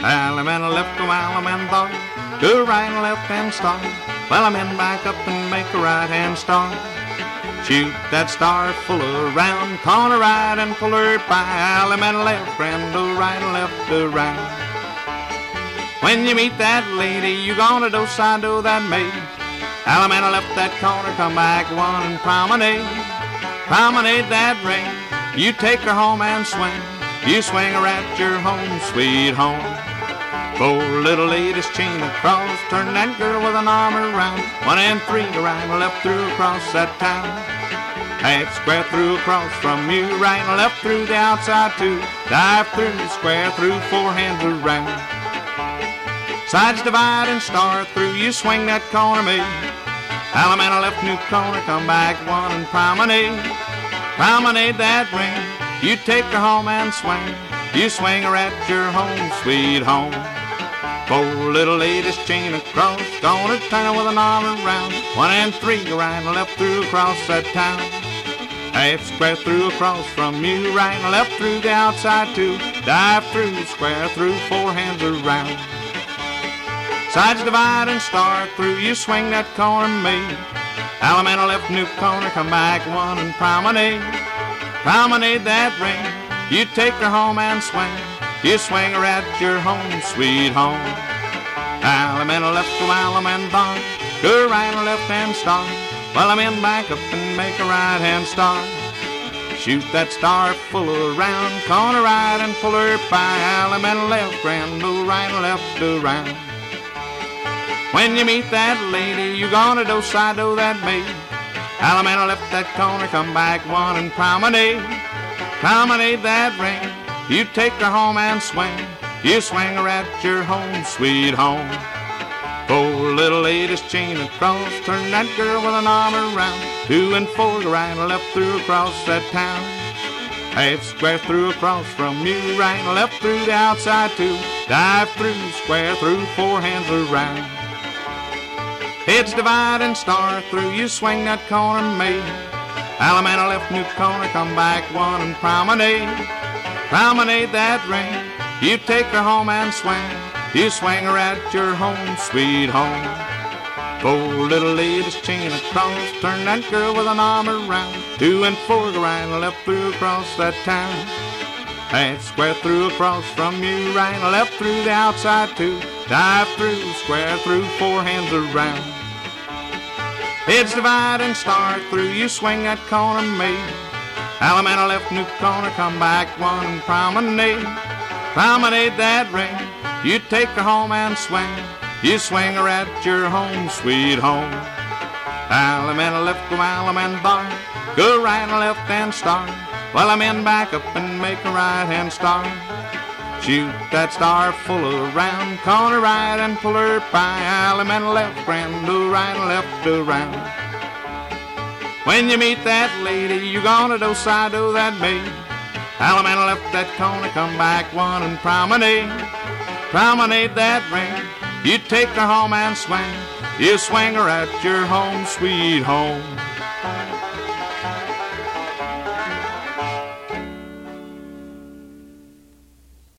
And a left, go and bar. Go right and left and start. Well, I'm in back up and make a right hand start. Shoot that star full around, corner right and pull her by. And a left, friend, go right and left around. When you meet that lady, you gonna do side do that maid. Allemande left that corner, come back one and promenade. Promenade that ring. You take her home and swing. You swing her at your home, sweet home. Four little ladies chain across, turn that girl with an arm around. One and three to around, left through across that town. Half square through across from you, right and left through the outside too. Dive through, square through, four hands around. Sides divide and star through, you swing that corner me. Allemande left new corner, come back one and promenade. Promenade that ring, you take her home and swing. You swing her at your home, sweet home. Four little ladies chain across, gonna turn her with an arm around. One and three, right and left through across that town. Half square through across from you, right and left through the outside too. Dive through, square through, four hands around. Sides divide and star through, you swing that corner me. Allemande left new corner, come back one and promenade. Promenade that ring, you take her home and swing. You swing her at your home, sweet home. I'm in a left to Allemande barn, go right and left hand start. Well, I'm in back up and make a right hand start. Shoot that star full around, corner right and pull her by. Allemande left, grand, go right and left around. When you meet that lady, you gonna do side do that maid. Allemande left that corner, come back one and promenade. Promenade that ring. You take her home and swing. You swing her at your home, sweet home. Four little ladies chain across, turn that girl with an arm around. Two and four, right left through across that town. Half square through across from you, right and left through the outside too. Dive through, square through, four hands around. Heads divide and star through, you swing that corner me. Allemande left new corner, come back one and promenade. Promenade that ring, you take her home and swing. You swing her at your home, sweet home. Four little ladies chain across, turn that girl with an arm around. Two and four go right and left through across that town. Half square through across from you, right and left through the outside too. Dive through, square through, four hands around. Heads divide and star through, you swing that corner me. Allemande left new corner, come back one and promenade. Promenade that ring, you take her home and swing. You swing her at your home, sweet home. Allemande left, go Allemande bar. Go right and left and start. Well, I'm in back up and make a right hand start. Shoot that star full around, corner right and pull her by. Allemande left, friend, do right and left around. When you meet that lady, you gonna do side do that maid. Allemande left that corner, come back one and promenade. Promenade that ring. You take her home and swing. You swing her at your home, sweet home.